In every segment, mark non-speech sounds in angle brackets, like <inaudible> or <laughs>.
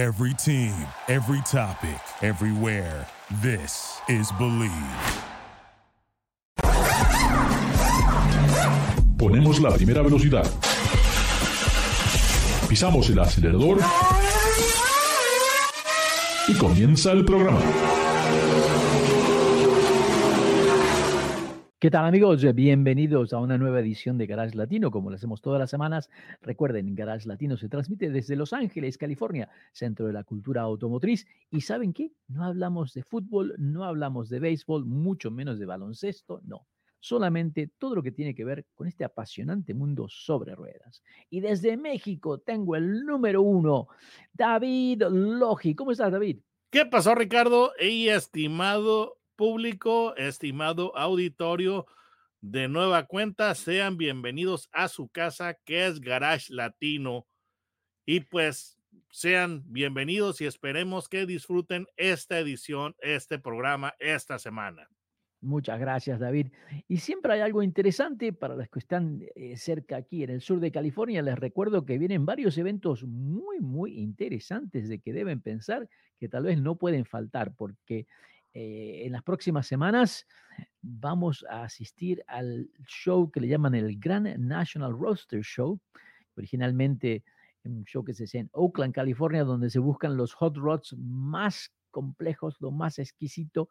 Every team, every topic, everywhere. This is Believe. Ponemos la primera velocidad. Pisamos el acelerador. Y comienza el programa. ¿Qué tal amigos? Bienvenidos a una nueva edición de Garage Latino, como lo hacemos todas las semanas. Recuerden, Garage Latino se transmite desde Los Ángeles, California, centro de la cultura automotriz. ¿Y saben qué? No hablamos de fútbol, no hablamos de béisbol, mucho menos de baloncesto, no. Solamente todo lo que tiene que ver con este apasionante mundo sobre ruedas. Y desde México tengo el número uno, David Logi. ¿Cómo estás, David? ¿Qué pasó, Ricardo? Y estimado público, estimado auditorio, de nueva cuenta, sean bienvenidos a su casa, que es Garage Latino. Y pues sean bienvenidos y esperemos que disfruten esta edición, este programa, esta semana. Muchas gracias, David. Y siempre hay algo interesante para los que están eh, cerca aquí en el sur de California. Les recuerdo que vienen varios eventos muy, muy interesantes de que deben pensar que tal vez no pueden faltar, porque eh, en las próximas semanas vamos a asistir al show que le llaman el Grand National Roaster Show, originalmente un show que se hace en Oakland, California, donde se buscan los hot rods más complejos, lo más exquisito,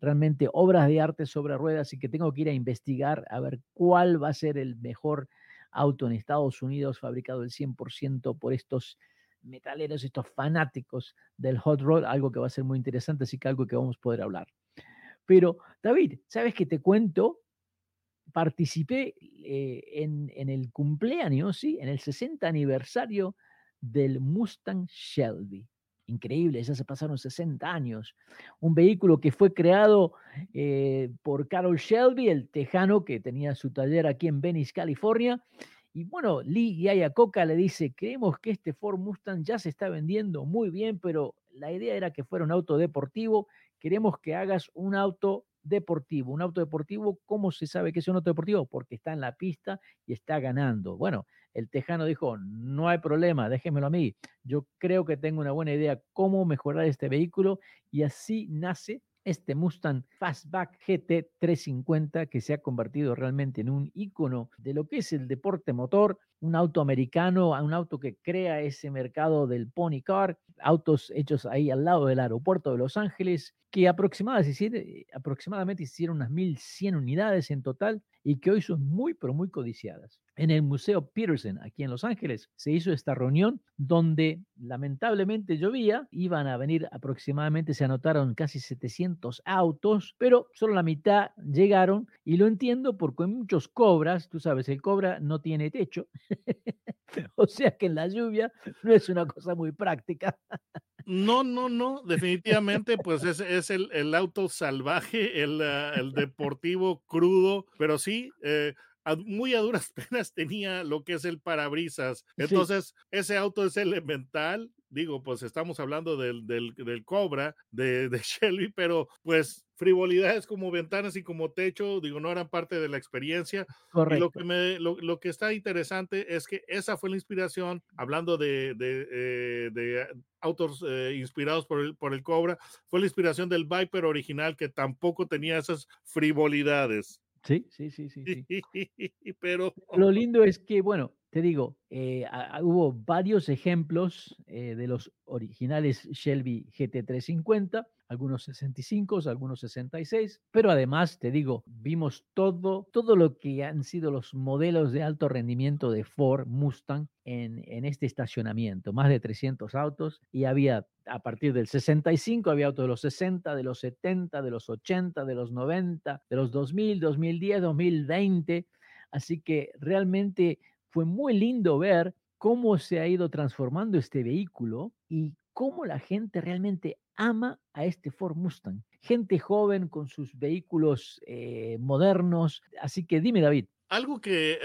realmente obras de arte sobre ruedas y que tengo que ir a investigar a ver cuál va a ser el mejor auto en Estados Unidos fabricado el 100% por estos metaleros, estos fanáticos del hot rod, algo que va a ser muy interesante, así que algo que vamos a poder hablar. Pero, David, ¿sabes qué te cuento? Participé eh, en, en, el cumpleaños, ¿sí? En el 60 aniversario del Mustang Shelby. Increíble, ya se pasaron 60 años. Un vehículo que fue creado eh, por Carol Shelby, el tejano que tenía su taller aquí en Venice, California, y bueno, Lee Iacocca le dice, creemos que este Ford Mustang ya se está vendiendo muy bien, pero la idea era que fuera un auto deportivo. Queremos que hagas un auto deportivo. Un auto deportivo, ¿cómo se sabe que es un auto deportivo? Porque está en la pista y está ganando. Bueno, el tejano dijo, no hay problema, déjenmelo a mí. Yo creo que tengo una buena idea cómo mejorar este vehículo y así nace este Mustang Fastback GT 350 que se ha convertido realmente en un icono de lo que es el deporte motor, un auto americano, un auto que crea ese mercado del pony car, autos hechos ahí al lado del aeropuerto de Los Ángeles, que aproximadamente, aproximadamente hicieron unas 1.100 unidades en total y que hoy son muy, pero muy codiciadas. En el Museo Peterson, aquí en Los Ángeles, se hizo esta reunión donde lamentablemente llovía, iban a venir aproximadamente, se anotaron casi 700 autos, pero solo la mitad llegaron y lo entiendo porque hay muchos cobras, tú sabes, el cobra no tiene techo, <laughs> o sea que en la lluvia no es una cosa muy práctica. No, no, no, <laughs> definitivamente, pues es, es el, el, auto salvaje, el, uh, el, deportivo crudo, pero sí, eh, a, muy a duras <laughs> penas tenía lo que es el parabrisas. Entonces, sí. ese auto es elemental. Digo, pues estamos hablando del, del, del Cobra, de, de <laughs> Shelby, pero pues frivolidades como ventanas y como techo, digo, no eran parte de la experiencia. Correcto. Y lo que, me, lo, lo, que está interesante es que esa fue la inspiración, hablando de, de, eh, de autos eh, inspirados por el, por el Cobra, fue la inspiración del Viper original que tampoco tenía esas frivolidades. Sí, sí, sí, sí. sí. <laughs> Pero lo lindo es que, bueno, te digo, eh, a, a, hubo varios ejemplos eh, de los originales Shelby GT350, algunos 65, algunos 66, pero además, te digo, vimos todo, todo lo que han sido los modelos de alto rendimiento de Ford Mustang en, en este estacionamiento, más de 300 autos y había a partir del 65 había autos de los 60, de los 70, de los 80, de los 90, de los 2000, 2010, 2020. Así que realmente fue muy lindo ver cómo se ha ido transformando este vehículo y cómo la gente realmente ama a este Ford Mustang. Gente joven con sus vehículos eh, modernos. Así que dime, David. Algo que,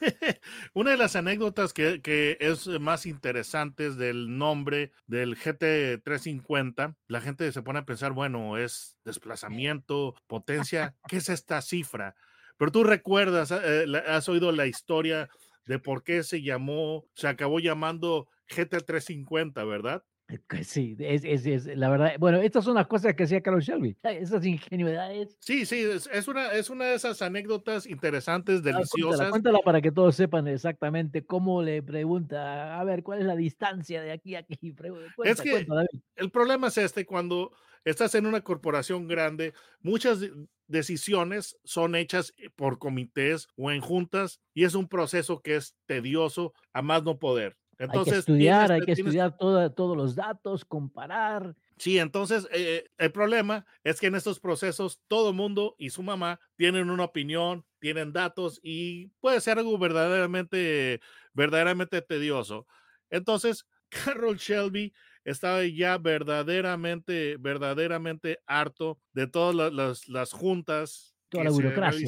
<laughs> una de las anécdotas que, que, es más interesantes del nombre del GT350, la gente se pone a pensar, bueno, es desplazamiento, potencia, ¿qué es esta cifra? Pero tú recuerdas, eh, has oído la historia de por qué se llamó, se acabó llamando GT350, ¿verdad? <laughs> Sí, es, es, es, la verdad. Bueno, estas son las cosas que hacía Carlos Shelby, <laughs> esas ingenuidades. Sí, sí, es, es, una, es una de esas anécdotas interesantes, deliciosas. cuéntala, cuéntala para que todos sepan exactamente cómo le pregunta, a ver, ¿cuál es la distancia de aquí a aquí? <laughs> Es que cuenta, David. el problema es este, cuando estás en una corporación grande, muchas de- decisiones son hechas por comités o en juntas y es un proceso que es tedioso a más no poder. Hay que estudiar, tienes- hay que tienes- estudiar todos los datos, comparar. Sí, entonces eh, el problema es que en estos procesos todo el mundo y su mamá tienen una opinión, tienen datos y puede ser algo verdaderamente, verdaderamente tedioso. Entonces, <laughs> Carol Shelby estaba ya verdaderamente, verdaderamente harto de todas la- las, las juntas Toda que la se burocracia.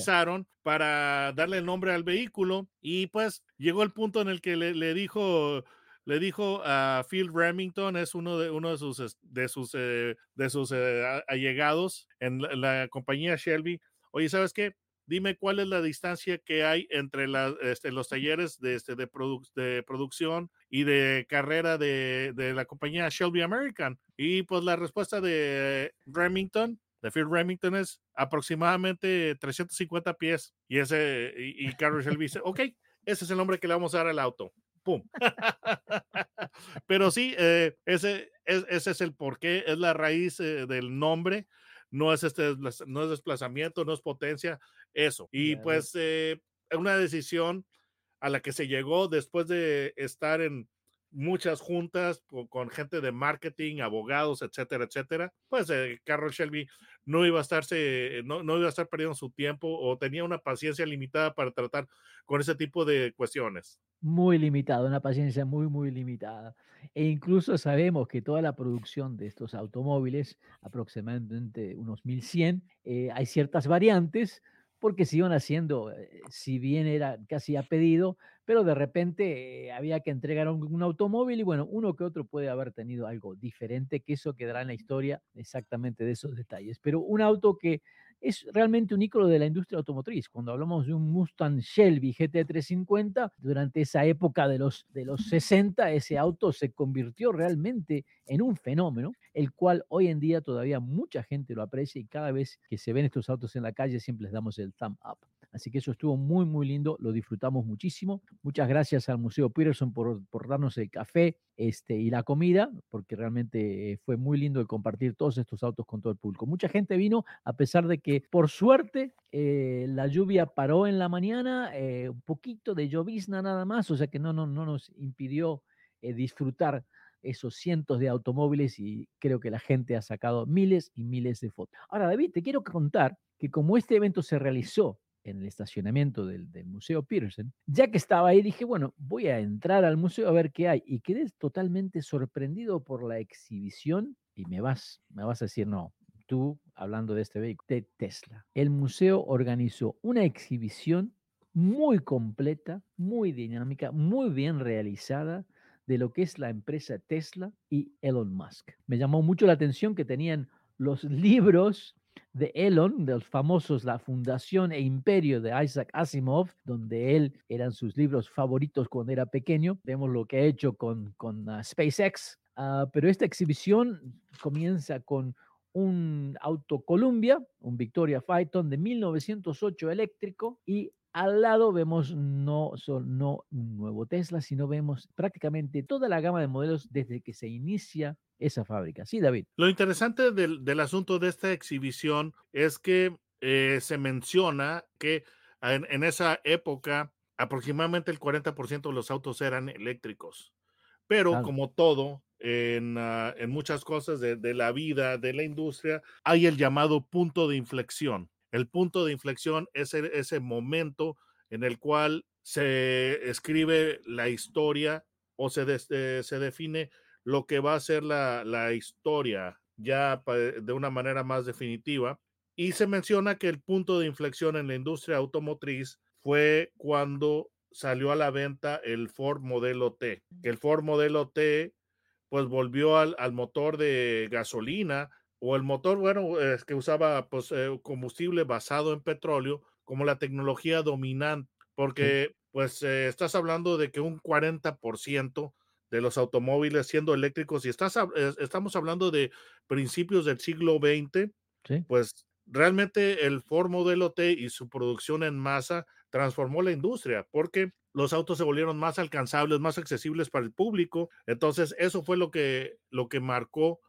para darle el nombre al vehículo y pues llegó el punto en el que le, le dijo le dijo a Phil Remington, es uno de uno de sus de sus eh, de sus eh, allegados en la, la compañía Shelby. Oye, ¿sabes qué? Dime cuál es la distancia que hay entre la- este, los talleres de, este, de, produ- de producción y de carrera de, de la compañía Shelby American. Y pues la respuesta de Remington, de Phil Remington, es aproximadamente 350 pies. Y ese, y, y Carol Shelby dice, ok, ese es el nombre que le vamos a dar al auto. ¡Pum! <laughs> Pero sí, eh, ese, es, ese es el porqué, es la raíz eh, del nombre, no es, este, no es desplazamiento, no es potencia, eso. Y pues eh, una decisión a la que se llegó después de estar en muchas juntas con, gente de marketing, abogados, etcétera, etcétera, pues eh, Carol Shelby no iba a estarse, no, no iba a estar perdiendo su tiempo o tenía una paciencia limitada para tratar con ese tipo de cuestiones. Muy limitado, una paciencia muy, muy limitada. E incluso sabemos que toda la producción de estos automóviles, aproximadamente unos 1100, eh, hay ciertas variantes porque se iban haciendo, eh, si bien era casi a pedido, pero de repente eh, había que entregar un, un automóvil y bueno, uno que otro puede haber tenido algo diferente, que eso quedará en la historia exactamente de esos detalles. Pero un auto que es realmente un ícono de la industria automotriz. Cuando hablamos de un Mustang Shelby GT350, durante esa época de los, de los 60, ese auto se convirtió realmente en un fenómeno, el cual hoy en día todavía mucha gente lo aprecia y cada vez que se ven estos autos en la calle siempre les damos el thumb up. Así que eso estuvo muy, muy lindo, lo disfrutamos muchísimo. Muchas gracias al Museo Peterson por, darnos el café este, y la comida, porque realmente eh, fue muy lindo el compartir todos estos autos con todo el público. Mucha gente vino, a pesar de que, por suerte, eh, la lluvia paró en la mañana, eh, un poquito de llovizna nada más, o sea que no, no, no nos impidió disfrutar esos cientos de automóviles y creo que la gente ha sacado miles y miles de fotos. Ahora, David, te quiero contar que como este evento se realizó en el estacionamiento del, Museo Peterson, ya que estaba ahí, dije, bueno, voy a entrar al museo a ver qué hay. Y quedé totalmente sorprendido por la exhibición y me vas, me vas a decir, no, tú hablando de este vehículo, de Tesla. El museo organizó una exhibición muy completa, muy dinámica, muy bien realizada de lo que es la empresa Tesla y Elon Musk. Me llamó mucho la atención que tenían los libros de Elon, de los famosos La Fundación e Imperio de Isaac Asimov, donde él eran sus libros favoritos cuando era pequeño. Vemos lo que ha hecho con, con uh, SpaceX, uh, pero esta exhibición comienza con un auto Columbia, un Victoria Phaeton de 1908 eléctrico y al lado vemos no, son, no un nuevo Tesla, sino vemos prácticamente toda la gama de modelos desde que se inicia esa fábrica. Sí, David. Lo interesante del, del asunto de esta exhibición es que eh, se menciona que en, en, esa época aproximadamente el 40% de los autos eran eléctricos. Pero claro. como todo, en, uh, en, muchas cosas de, de la vida, de la industria, hay el llamado punto de inflexión. El punto de inflexión es ese, momento en el cual se escribe la historia o se, se define lo que va a ser la, la, historia ya de una manera más definitiva. Y se menciona que el punto de inflexión en la industria automotriz fue cuando salió a la venta el Ford Modelo T. El Ford Modelo T pues volvió al, al motor de gasolina o el motor, bueno, eh, que usaba pues, eh, combustible basado en petróleo como la tecnología dominante, porque sí. pues eh, estás hablando de que un 40% de los automóviles siendo eléctricos y estás, estamos hablando de principios del siglo XX, pues realmente el Ford Modelo T y su producción en masa transformó la industria porque los autos se volvieron más alcanzables, más accesibles para el público. Entonces, eso fue lo que, lo que marcó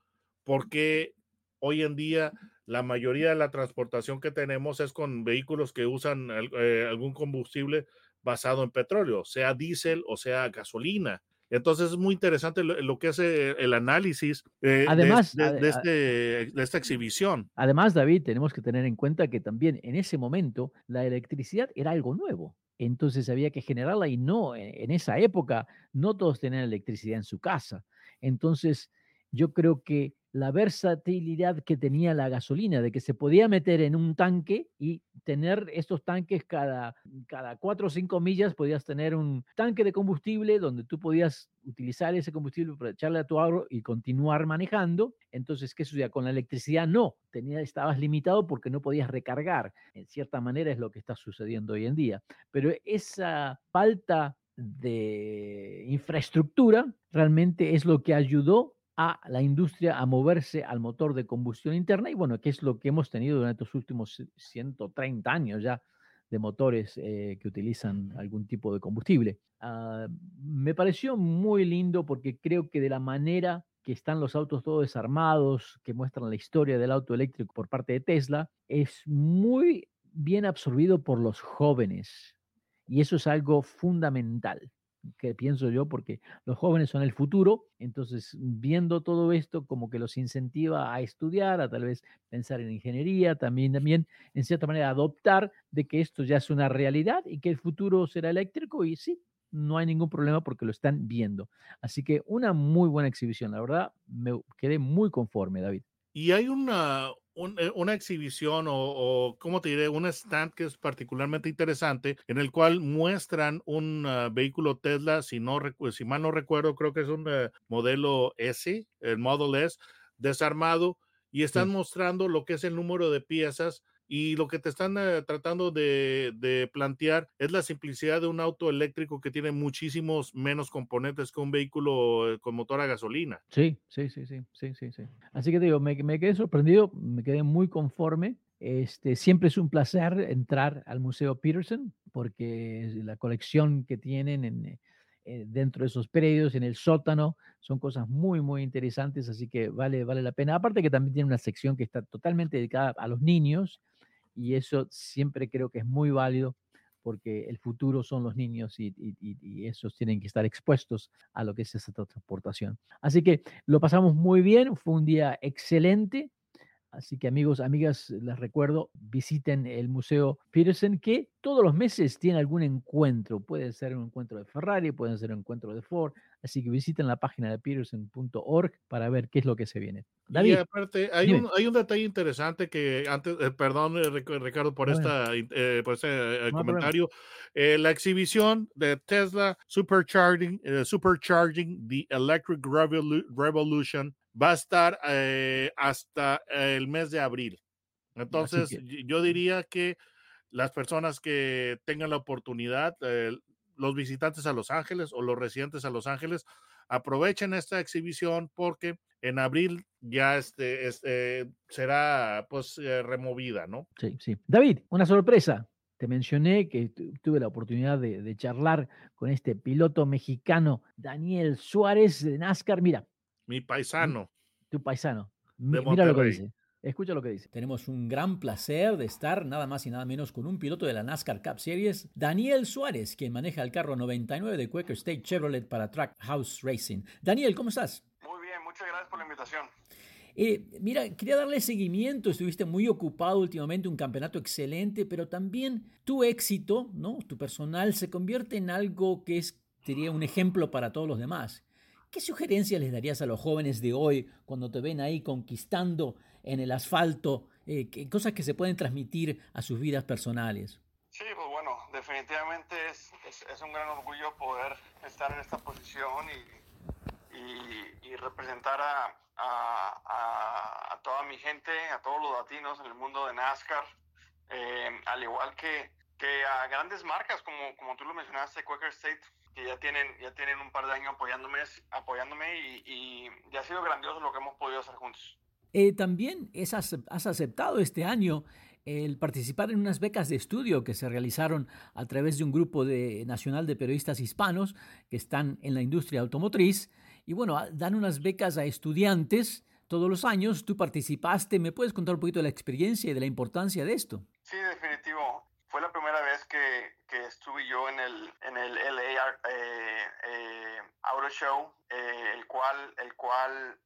porque hoy en día la mayoría de la transportación que tenemos es con vehículos que usan eh, algún combustible basado en petróleo, sea diésel o sea gasolina. Entonces es muy interesante lo, que hace el análisis eh, además, de, este, de, esta exhibición. Además, David, tenemos que tener en cuenta que también en ese momento la electricidad era algo nuevo. Entonces había que generarla y no, en esa época no todos tenían electricidad en su casa. Entonces yo creo que la versatilidad que tenía la gasolina, de que se podía meter en un tanque y tener estos tanques cada, cada cuatro o cinco millas, podías tener un tanque de combustible donde tú podías utilizar ese combustible para echarle a tu agro y continuar manejando. Entonces, ¿qué sucedía? Con la electricidad no, tenía, estabas limitado porque no podías recargar. En cierta manera es lo que está sucediendo hoy en día. Pero esa falta de infraestructura realmente es lo que ayudó a la industria a moverse al motor de combustión interna y bueno, que es lo que hemos tenido durante estos últimos 130 años ya de motores eh, que utilizan algún tipo de combustible. Ah, me pareció muy lindo porque creo que de la manera que están los autos todos desarmados, que muestran la historia del auto eléctrico por parte de Tesla, es muy bien absorbido por los jóvenes. Y eso es algo fundamental que pienso yo, porque los jóvenes son el futuro, entonces viendo todo esto como que los incentiva a estudiar, a tal vez pensar en ingeniería, también, también en cierta manera adoptar de que esto ya es una realidad y que el futuro será eléctrico y sí, no hay ningún problema porque lo están viendo. Así que una muy buena exhibición, la verdad, me quedé muy conforme, David. Y hay una, eh, una exhibición o, ¿cómo te diré? Un stand que es particularmente interesante en el cual muestran un ah, vehículo Tesla, si, no, si mal no recuerdo, creo que es un eh, modelo S, el Model S, desarmado y están mostrando lo que es el número de piezas y lo que te están eh, tratando de, plantear es la simplicidad de un auto eléctrico que tiene muchísimos menos componentes que un vehículo eh, con motor a gasolina. Sí, sí, sí, sí, sí, sí. sí. Así que digo, me, me quedé sorprendido, me quedé muy conforme. Este, siempre es un placer entrar al Museo Peterson porque la colección que tienen en, eh, dentro de esos predios, en el sótano, son cosas muy, muy interesantes, así que vale, vale la pena. Aparte que también tiene una sección que está totalmente dedicada a los niños, y eso siempre creo que es muy válido porque el futuro son los niños y, esos tienen que estar expuestos a lo que es esa transportación. Así que lo pasamos muy bien, fue un día excelente. Así que amigos, amigas, les recuerdo, visiten el Museo Peterson, que todos los meses tiene algún encuentro. Puede ser un encuentro de Ferrari, puede ser un encuentro de Ford. Así que visiten la página de peterson.org para ver qué es lo que se viene. David, y aparte, hay un, hay un, detalle interesante que antes, eh, perdón eh, Ricardo por, esta, eh, por este comentario, la exhibición de Tesla Supercharging, Supercharging the Electric Revolution va a estar eh, hasta el mes de abril. Entonces, yo diría que las personas que tengan la oportunidad, eh, los visitantes a Los Ángeles o los residentes a Los Ángeles, aprovechen esta exhibición porque en abril ya este, este será pues eh, removida, ¿no? Sí, sí. David, una sorpresa. Te mencioné que tuve la oportunidad de, de charlar con este piloto mexicano, Daniel Suárez de NASCAR. Mira, mi paisano. Tu paisano. Mira lo que dice. Escucha lo que dice. Tenemos un gran placer de estar nada más y nada menos con un piloto de la NASCAR Cup Series, Daniel Suárez, quien maneja el carro 99 de Quaker State Chevrolet para Track House Racing. Daniel, ¿cómo estás? Muy bien, muchas gracias por la invitación. Eh, mira, quería darle seguimiento, estuviste muy ocupado últimamente, un campeonato excelente, pero también tu éxito, ¿no? Tu personal se convierte en algo que es, diría, un ejemplo para todos los demás. ¿Qué sugerencias les darías a los jóvenes de hoy cuando te ven ahí conquistando en el asfalto eh, cosas que se pueden transmitir a sus vidas personales? Sí, pues bueno, definitivamente es, es, un gran orgullo poder estar en esta posición y, y, representar a, a, a, toda mi gente, a todos los latinos en el mundo de NASCAR, eh, al igual que, que a grandes marcas como, como tú lo mencionaste, Quaker State que ya tienen, ya tienen un par de años apoyándome, apoyándome y, y, ha sido grandioso lo que hemos podido hacer juntos. Eh, también es, has aceptado este año el participar en unas becas de estudio que se realizaron a través de un grupo de, nacional de periodistas hispanos que están en la industria automotriz. Y bueno, dan unas becas a estudiantes todos los años. Tú participaste. ¿Me puedes contar un poquito de la experiencia y de la importancia de esto? Sí, definitivo. Fue la primera vez que, que estuve yo en el, en el LA eh, eh, Auto Show, eh, el cual, el cual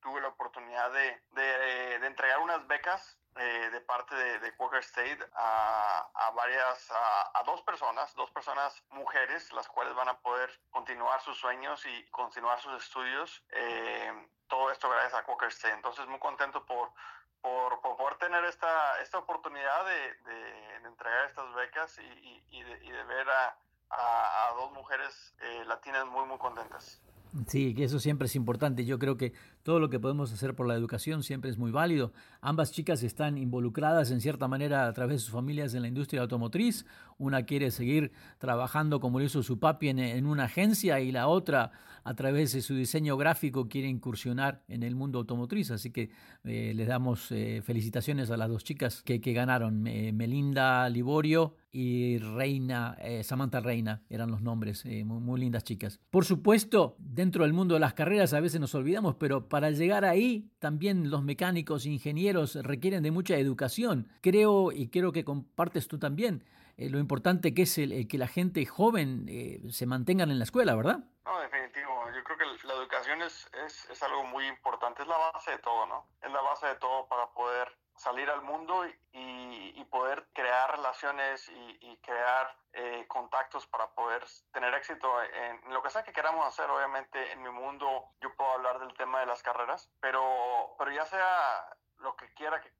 tuve la oportunidad de, de, de entregar unas becas eh, de parte de, de State a, a varias, a, dos personas, dos personas mujeres, las cuales van a poder continuar sus sueños y continuar sus estudios. Eh, todo esto gracias a Walker State. Entonces, muy contento por, por, por poder tener esta, esta oportunidad de, de, entregar estas becas y, y, de, y de, ver a, a, dos mujeres eh, latinas muy, muy contentas. Sí, que eso siempre es importante. Yo creo que todo lo que podemos hacer por la educación siempre es muy válido. Ambas chicas están involucradas en cierta manera a través de sus familias en la industria automotriz. Una quiere seguir trabajando como lo hizo su papi en, una agencia y la otra a través de su diseño gráfico quiere incursionar en el mundo automotriz. Así que eh, les damos eh, felicitaciones a las dos chicas que, ganaron. Melinda Liborio y Reina, eh, Samantha Reina eran los nombres. Muy, muy lindas chicas. Por supuesto, dentro del mundo de las carreras a veces nos olvidamos, pero para llegar ahí también los mecánicos, ingenieros requieren de mucha educación. Creo y creo que compartes tú también eh, lo importante que es el, que la gente joven eh, se mantengan en la escuela, ¿verdad? No, definitivo. Yo creo que la educación es, es, es algo muy importante, es la base de todo, ¿no? Es la base de todo para poder salir al mundo y, y poder crear relaciones y, y crear eh, contactos para poder tener éxito en, lo que sea que queramos hacer. Obviamente en mi mundo yo puedo hablar del tema de las carreras, pero, pero ya sea lo que quiera que,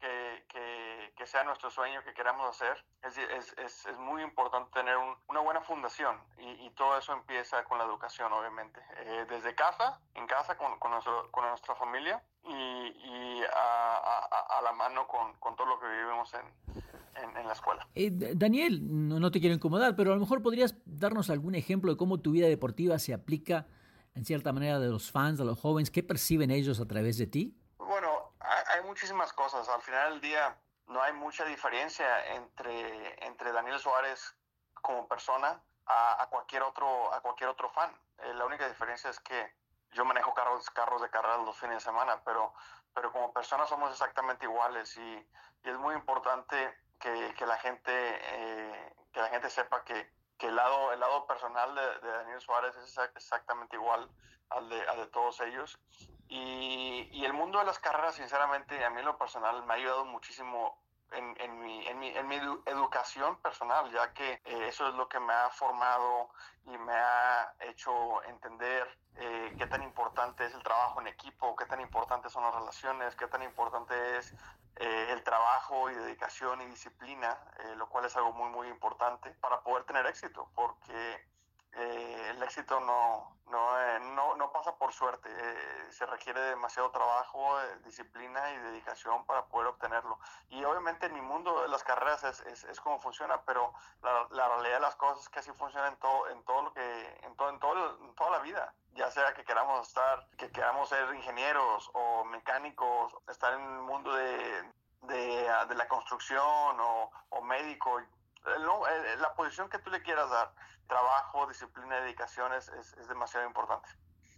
que, que, sea nuestro sueño que queramos hacer, es, es, es muy importante tener una buena fundación y, y, todo eso empieza con la educación, obviamente. Eh, desde casa, en casa, con, con, nuestro, con nuestra familia y, y a, a, a, la mano con, con todo lo que vivimos en, en, la escuela. Eh, Daniel, no, no, te quiero incomodar, pero a lo mejor podrías darnos algún ejemplo de cómo tu vida deportiva se aplica en cierta manera de los fans, de los jóvenes, ¿qué perciben ellos a través de ti? Hay, muchísimas cosas. Al final del día no hay mucha diferencia entre, entre Daniel Suárez como persona a, a cualquier otro a cualquier otro fan. Eh, la única diferencia es que yo manejo carros carros de carrera los fines de semana, pero pero como personas somos exactamente iguales y, y es muy importante que, que la gente eh, que la gente sepa que, que, el lado el lado personal de, Daniel Suárez es exactamente igual al al de todos ellos y, y, el mundo de las carreras sinceramente a mí en lo personal me ha ayudado muchísimo en, mi, en, mi, en mi educación personal, ya que eh, eso es lo que me ha formado y me ha hecho entender eh, qué tan importante es el trabajo en equipo, qué tan importantes son las relaciones, qué tan importante es eh, el trabajo y dedicación y disciplina, eh, lo cual es algo muy, muy importante para poder tener éxito, porque el éxito no, no, eh, no, no, pasa por suerte, eh, se requiere demasiado trabajo, eh, disciplina y dedicación para poder obtenerlo. Y obviamente en mi mundo de las carreras es, es, es como funciona, pero la, la, realidad de las cosas es que así funciona en todo, en todo lo que, en, todo, en, todo, en toda la vida. Ya sea que queramos estar, que queramos ser ingenieros o mecánicos, estar en el mundo de, de, de la construcción o, o médico, la posición que tú le quieras dar trabajo, disciplina dedicación es, es, es demasiado importante.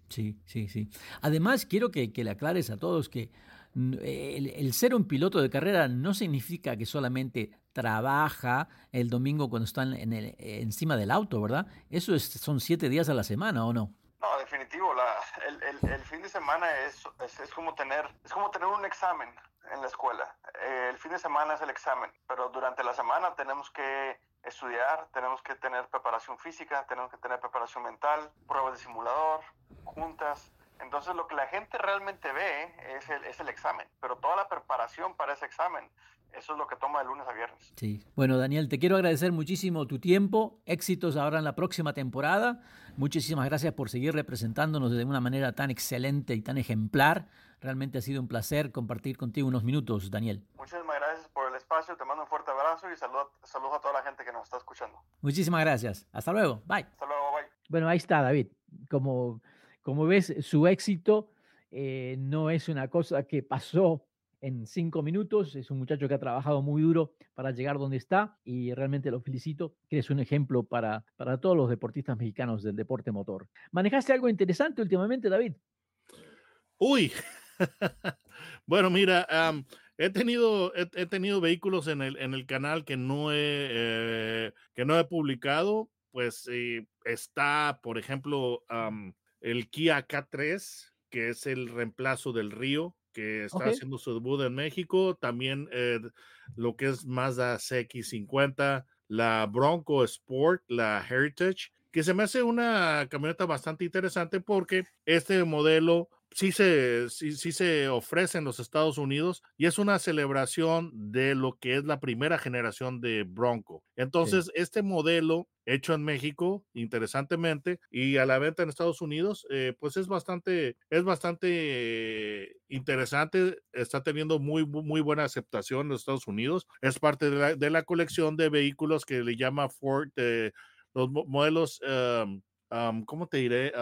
Sí, sí, sí. Además, quiero que, que le aclares a todos que el, el, ser un piloto de carrera no significa que solamente trabaja el domingo cuando está en el, encima del auto, ¿verdad? Eso es, son siete días a la semana, ¿o no? No, definitivo. La, el, el, el, fin de semana es, es, es, como tener, es como tener un examen en la escuela. Eh, el fin de semana es el examen, pero durante la semana tenemos que estudiar, tenemos que tener preparación física, tenemos que tener preparación mental, pruebas de simulador, juntas. Entonces lo que la gente realmente ve es el, es el examen, pero toda la preparación para ese examen, eso es lo que toma de lunes a viernes. Sí. Bueno, Daniel, te quiero agradecer muchísimo tu tiempo, éxitos ahora en la próxima temporada. Muchísimas gracias por seguir representándonos de una manera tan excelente y tan ejemplar. Realmente ha sido un placer compartir contigo unos minutos, Daniel. Muchísimas gracias por el espacio, te mando un fuerte abrazo y saludos salud a toda la gente que nos está escuchando. Muchísimas gracias. Hasta luego. Bye. Hasta luego, bye. Bueno, ahí está, David. Como, como ves, su éxito eh, no es una cosa que pasó en cinco minutos. Es un muchacho que ha trabajado muy duro para llegar donde está y realmente lo felicito, que es un ejemplo para, para todos los deportistas mexicanos del deporte motor. ¿Manejaste algo interesante últimamente, David? Uy, <laughs> bueno, mira, he, tenido, he, tenido vehículos en el, en el canal que no he, eh, que no he publicado. Pues está, por ejemplo, el Kia K3, que es el reemplazo del Río, que está haciendo su debut en México. También eh, lo que es Mazda CX50, la Bronco Sport, la Heritage, que se me hace una camioneta bastante interesante porque este modelo sí se, sí, se ofrece en los Estados Unidos y es una celebración de lo que es la primera generación de Bronco. Entonces, este modelo hecho en México, interesantemente, y a la venta en Estados Unidos, eh, pues es bastante, es bastante interesante, está teniendo muy, muy buena aceptación en los Estados Unidos, es parte de la, colección de vehículos que le llama Ford, eh, los modelos, ¿cómo te diré?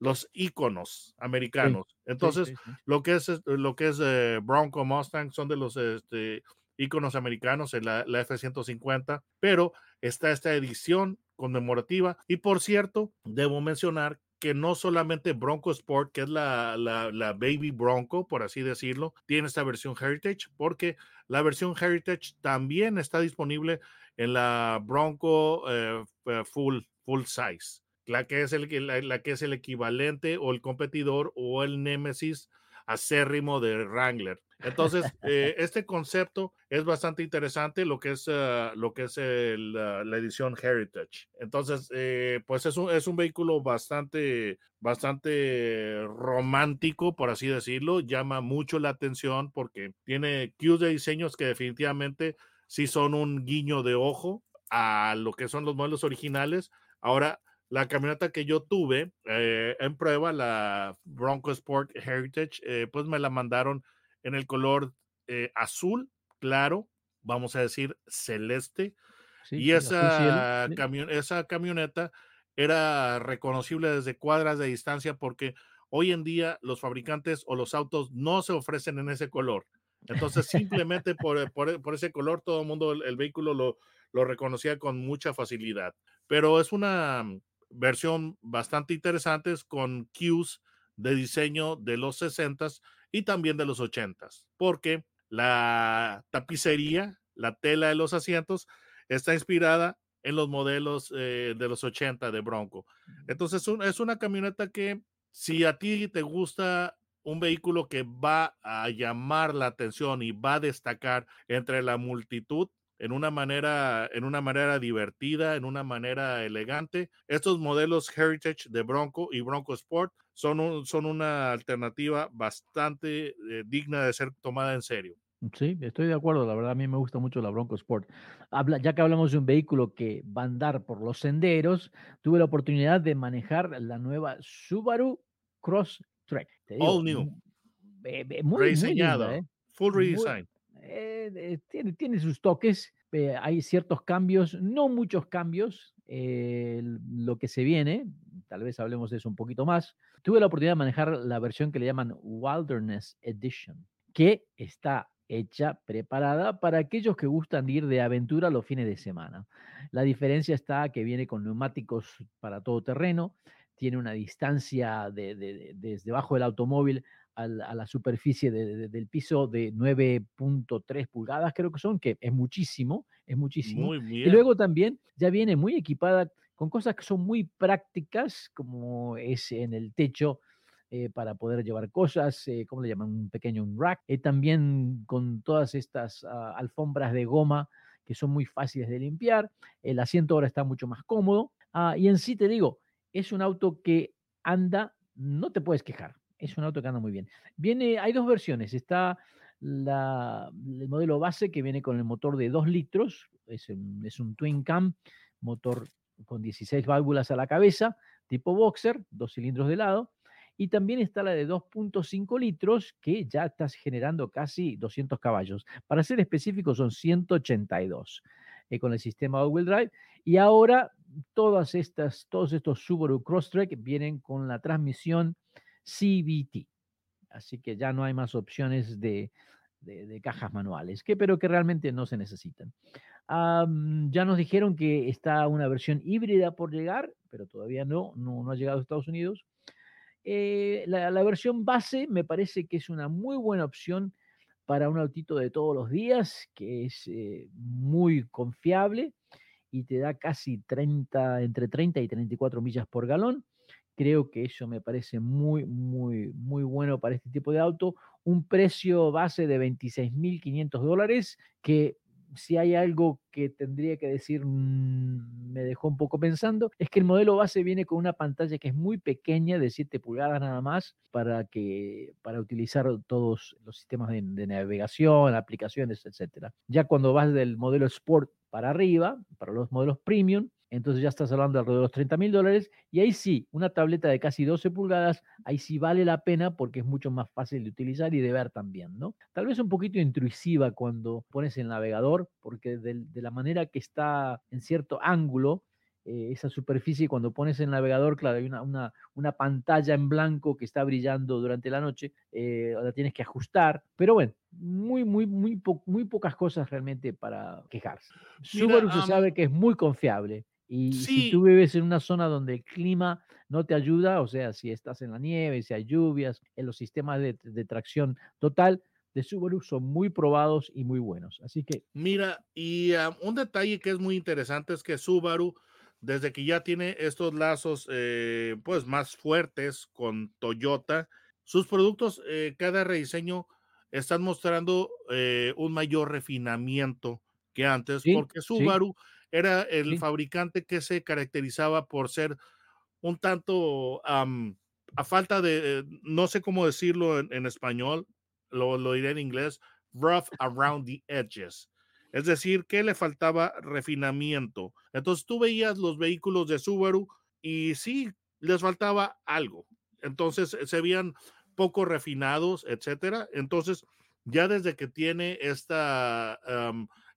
Los íconos americanos. Entonces, lo que es lo que es eh, Bronco Mustang son de los este, íconos americanos en la, F-150, pero está esta edición conmemorativa. Y por cierto, debo mencionar que no solamente Bronco Sport, que es la, la, Baby Bronco, por así decirlo, tiene esta versión Heritage, porque la versión Heritage también está disponible en la Bronco eh, Full, full Size la que es el, la, que es el equivalente o el competidor o el némesis acérrimo de Wrangler. Entonces, eh, <laughs> este concepto es bastante interesante, lo que es, ah, lo que es la edición Heritage. Entonces, eh, pues es un, es un vehículo bastante, bastante romántico, por así decirlo. Llama mucho la atención porque tiene cues de diseños que definitivamente sí son un guiño de ojo a lo que son los modelos originales. Ahora, la camioneta que yo tuve eh, en prueba, la Bronco Sport Heritage, eh, pues me la mandaron en el color eh, azul, claro, vamos a decir celeste. y esa, esa camioneta era reconocible desde cuadras de distancia porque hoy en día los fabricantes o los autos no se ofrecen en ese color. Entonces, simplemente <laughs> por, por, ese color, todo el mundo, el, vehículo lo, lo, reconocía con mucha facilidad. Pero es una versión bastante interesantes con cues de diseño de los 60s y también de los 80s, porque la tapicería, la tela de los asientos está inspirada en los modelos eh, de los 80 de Bronco. Entonces es una camioneta que si a ti te gusta un vehículo que va a llamar la atención y va a destacar entre la multitud, en una manera, en una manera divertida, en una manera elegante. Estos modelos Heritage de Bronco y Bronco Sport son, son una alternativa bastante eh, digna de ser tomada en serio. Sí, estoy de acuerdo. La verdad, a mí me gusta mucho la Bronco Sport. Habla, ya que hablamos de un vehículo que va a andar por los senderos, tuve la oportunidad de manejar la nueva Subaru Cross Trek. All new. Muy, Rediseñado. ¿eh? Full redesign. Eh, tiene, tiene, sus toques, eh, hay ciertos cambios, no muchos cambios, eh, lo que se viene, tal vez hablemos de eso un poquito más. Tuve la oportunidad de manejar la versión que le llaman Wilderness Edition, que está hecha, preparada para aquellos que gustan ir de aventura los fines de semana. La diferencia está que viene con neumáticos para todo terreno, tiene una distancia de, desde debajo del automóvil a la, superficie del piso de 9.3 pulgadas, creo que son, que es muchísimo, es muchísimo. Y luego también ya viene muy equipada con cosas que son muy prácticas, como es en el techo eh, para poder llevar cosas, eh, ¿cómo le llaman? Un pequeño un rack. Eh, también con todas estas ah, alfombras de goma que son muy fáciles de limpiar. El asiento ahora está mucho más cómodo. Ah, y en sí te digo, es un auto que anda, no te puedes quejar es un auto que anda muy bien. Viene, hay dos versiones. Está el modelo base que viene con el motor de 2 litros, es un, es un twin cam, motor con 16 válvulas a la cabeza, tipo boxer, dos cilindros de lado. Y también está la de 2.5 litros, que ya estás generando casi 200 caballos. Para ser específico, son 182 eh, con el sistema all-wheel drive. Y ahora todas estas, todos estos Subaru Crosstrek vienen con la transmisión CVT. Así que ya no hay más opciones de, de, cajas manuales, que, pero que realmente no se necesitan. ya nos dijeron que está una versión híbrida por llegar, pero todavía no, no, ha llegado a Estados Unidos. Eh, la, versión base me parece que es una muy buena opción para un autito de todos los días, que es eh, muy confiable y te da casi 30, entre 30 y 34 millas por galón. Creo que eso me parece muy, muy, muy bueno para este tipo de auto. Un precio base de 26.500 dólares, que si hay algo que tendría que decir, mm, me dejó un poco pensando, es que el modelo base viene con una pantalla que es muy pequeña, de 7 pulgadas nada más, para, que, para utilizar todos los sistemas de, de navegación, aplicaciones, etc. Ya cuando vas del modelo Sport para arriba, para los modelos premium, entonces ya estás hablando de alrededor de los 30 mil dólares, y ahí sí, una tableta de casi 12 pulgadas, ahí sí vale la pena porque es mucho más fácil de utilizar y de ver también, ¿no? Tal vez un poquito intrusiva cuando pones el navegador, porque de, de la manera que está en cierto ángulo, eh, esa superficie cuando pones el navegador, claro, hay una, una, una, pantalla en blanco que está brillando durante la noche, eh, la tienes que ajustar, pero bueno, muy, muy, muy, muy pocas cosas realmente para quejarse. Subaru se sabe que es muy confiable y si tú vives en una zona donde el clima no te ayuda, o sea, si estás en la nieve, si hay lluvias, en los sistemas de, de tracción total, de Subaru son muy probados y muy buenos. Así que. Mira, y un detalle que es muy interesante es que Subaru desde que ya tiene estos lazos eh, pues más fuertes con Toyota, sus productos, eh, cada rediseño están mostrando eh, un mayor refinamiento que antes, porque Subaru era el fabricante que se caracterizaba por ser un tanto a falta de, no sé cómo decirlo en, español, lo, lo diré en inglés, rough <laughs> around the edges. Es decir, que le faltaba refinamiento. Entonces tú veías los vehículos de Subaru y sí, les faltaba algo. Entonces se veían poco refinados, etcétera. Entonces, ya desde que tiene esta,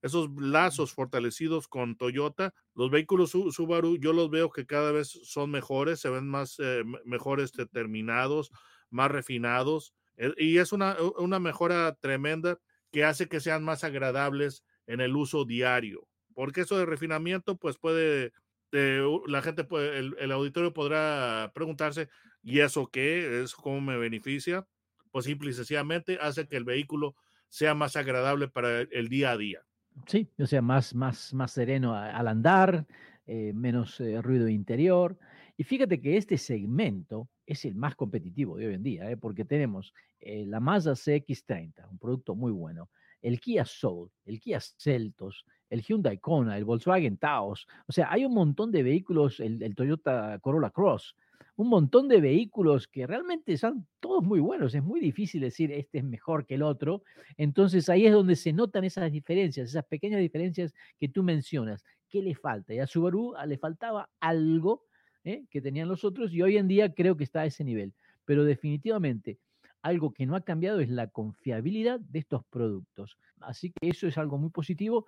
esos lazos fortalecidos con Toyota, los vehículos Subaru, yo los veo que cada vez son mejores, se ven más eh, mejores determinados, más refinados. Eh, y es una, una mejora tremenda que hace que sean más agradables en el uso diario. Porque eso de refinamiento, pues puede, eh, la gente, puede, el, auditorio podrá preguntarse, ¿y eso qué? ¿Es cómo me beneficia? Pues simple y sencillamente hace que el vehículo sea más agradable para el, día a día. Sí, o sea, más, más, más sereno al andar, eh, menos eh, ruido interior. Y fíjate que este segmento es el más competitivo de hoy en día, porque tenemos la Mazda CX30, un producto muy bueno el Kia Soul, el Kia Celtos, el Hyundai Kona, el Volkswagen Taos. O sea, hay un montón de vehículos, el, Toyota Corolla Cross, un montón de vehículos que realmente son todos muy buenos. Es muy difícil decir este es mejor que el otro. Entonces ahí es donde se notan esas diferencias, esas pequeñas diferencias que tú mencionas. ¿Qué le falta? Y a Subaru le faltaba algo ¿eh? que tenían los otros y hoy en día creo que está a ese nivel. Pero definitivamente algo que no ha cambiado es la confiabilidad de estos productos. Así que eso es algo muy positivo.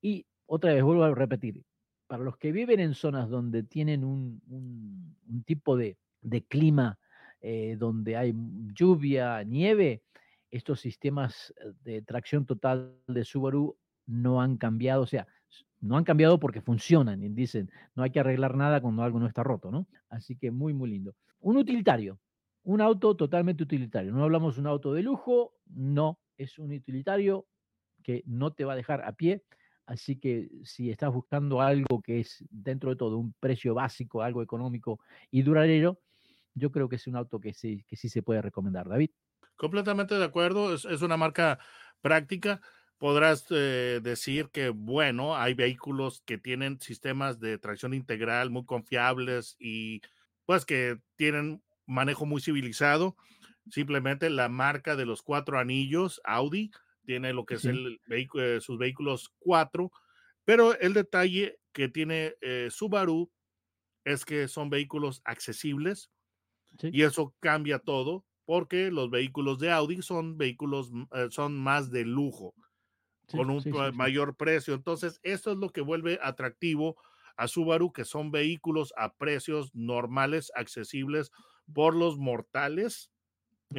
Y otra vez vuelvo a repetir, para los que viven en zonas donde tienen un, tipo de, clima eh, donde hay lluvia, nieve, estos sistemas eh, de tracción total de Subaru no han cambiado, o sea, no han cambiado porque funcionan y dicen, no hay que arreglar nada cuando algo no está roto, ¿no? Así que muy, muy lindo. Un utilitario, un auto totalmente utilitario. No hablamos de un auto de lujo, no, es un utilitario que no te va a dejar a pie. Así que si estás buscando algo que es dentro de todo un precio básico, algo económico y duradero, yo creo que es un auto que sí, que sí se puede recomendar, David. Completamente de acuerdo, es, una marca práctica. Podrás eh, decir que, bueno, hay vehículos que tienen sistemas de tracción integral muy confiables y pues que tienen manejo muy civilizado. Simplemente la marca de los cuatro anillos, Audi, tiene lo que es el vehículo, eh, sus vehículos cuatro, pero el detalle que tiene eh, Subaru es que son vehículos accesibles y eso cambia todo porque los vehículos de Audi son vehículos, mm, eh, son más de lujo, con un mayor precio. Entonces, esto es lo que vuelve atractivo a Subaru, que son vehículos a precios normales, accesibles por los mortales.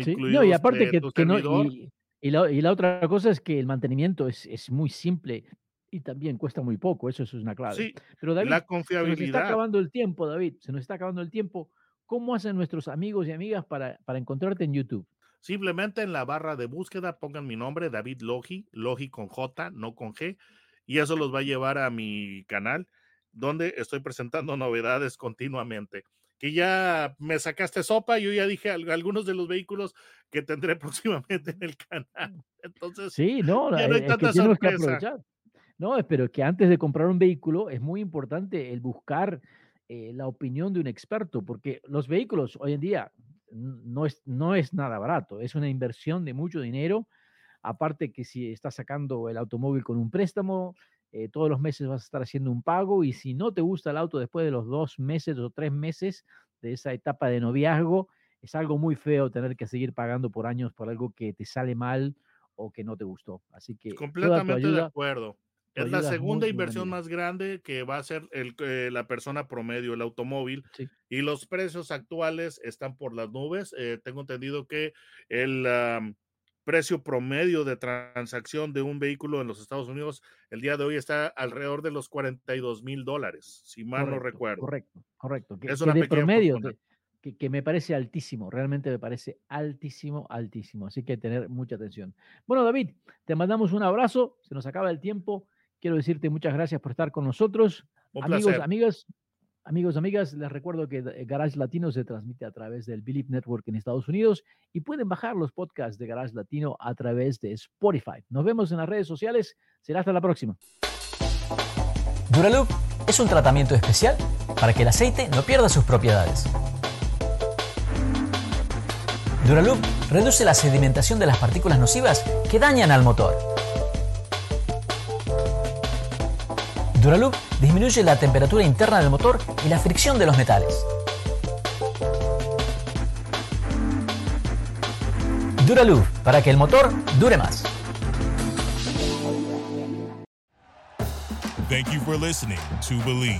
Sí, no, y aparte que, que no, y, y, la, y, la, otra cosa es que el mantenimiento es, es, muy simple y también cuesta muy poco, eso, eso es una clave. Sí, Pero David, la confiabilidad. se nos está acabando el tiempo, David, se nos está acabando el tiempo. ¿Cómo hacen nuestros amigos y amigas para, para encontrarte en YouTube? Simplemente en la barra de búsqueda pongan mi nombre, David Logi, Logi con J, no con G, y eso los va a llevar a mi canal, donde estoy presentando <laughs> novedades continuamente. Que ya me sacaste sopa, yo ya dije algunos de los vehículos que tendré <laughs> próximamente en el canal. Entonces, sí, no, ya no hay tanta sorpresa. No, pero que antes de comprar un vehículo es muy importante el buscar eh, la opinión de un experto, porque los vehículos hoy en día no es, no es nada barato, es una inversión de mucho dinero. Aparte que si estás sacando el automóvil con un préstamo, eh, todos los meses vas a estar haciendo un pago y si no te gusta el auto después de los dos meses o tres meses de esa etapa de noviazgo, es algo muy feo tener que seguir pagando por años por algo que te sale mal o que no te gustó. Así que completamente de acuerdo. Es la segunda inversión más grande que va a ser el, eh, la persona promedio, el automóvil. Sí. Y los precios actuales están por las nubes. Eh, tengo entendido que el um, precio promedio de transacción de un vehículo en los Estados Unidos el día de hoy está alrededor de los 42 mil dólares, si mal correcto, no recuerdo. Correcto, correcto. Que, es que de promedio, que, que, me parece altísimo, realmente me parece altísimo, altísimo. Así que tener mucha atención. Bueno, David, te mandamos un abrazo, se nos acaba el tiempo. Quiero decirte muchas gracias por estar con nosotros. Un amigos, placer. amigas, amigos, amigas, les recuerdo que Garage Latino se transmite a través del Believe Network en Estados Unidos y pueden bajar los podcasts de Garage Latino a través de Spotify. Nos vemos en las redes sociales. Será hasta la próxima. Duraloop es un tratamiento especial para que el aceite no pierda sus propiedades. Duraloop reduce la sedimentación de las partículas nocivas que dañan al motor. Duraloop disminuye la temperatura interna del motor y la fricción de los metales. Duraloop, para que el motor dure más. Thank you for listening to Believe.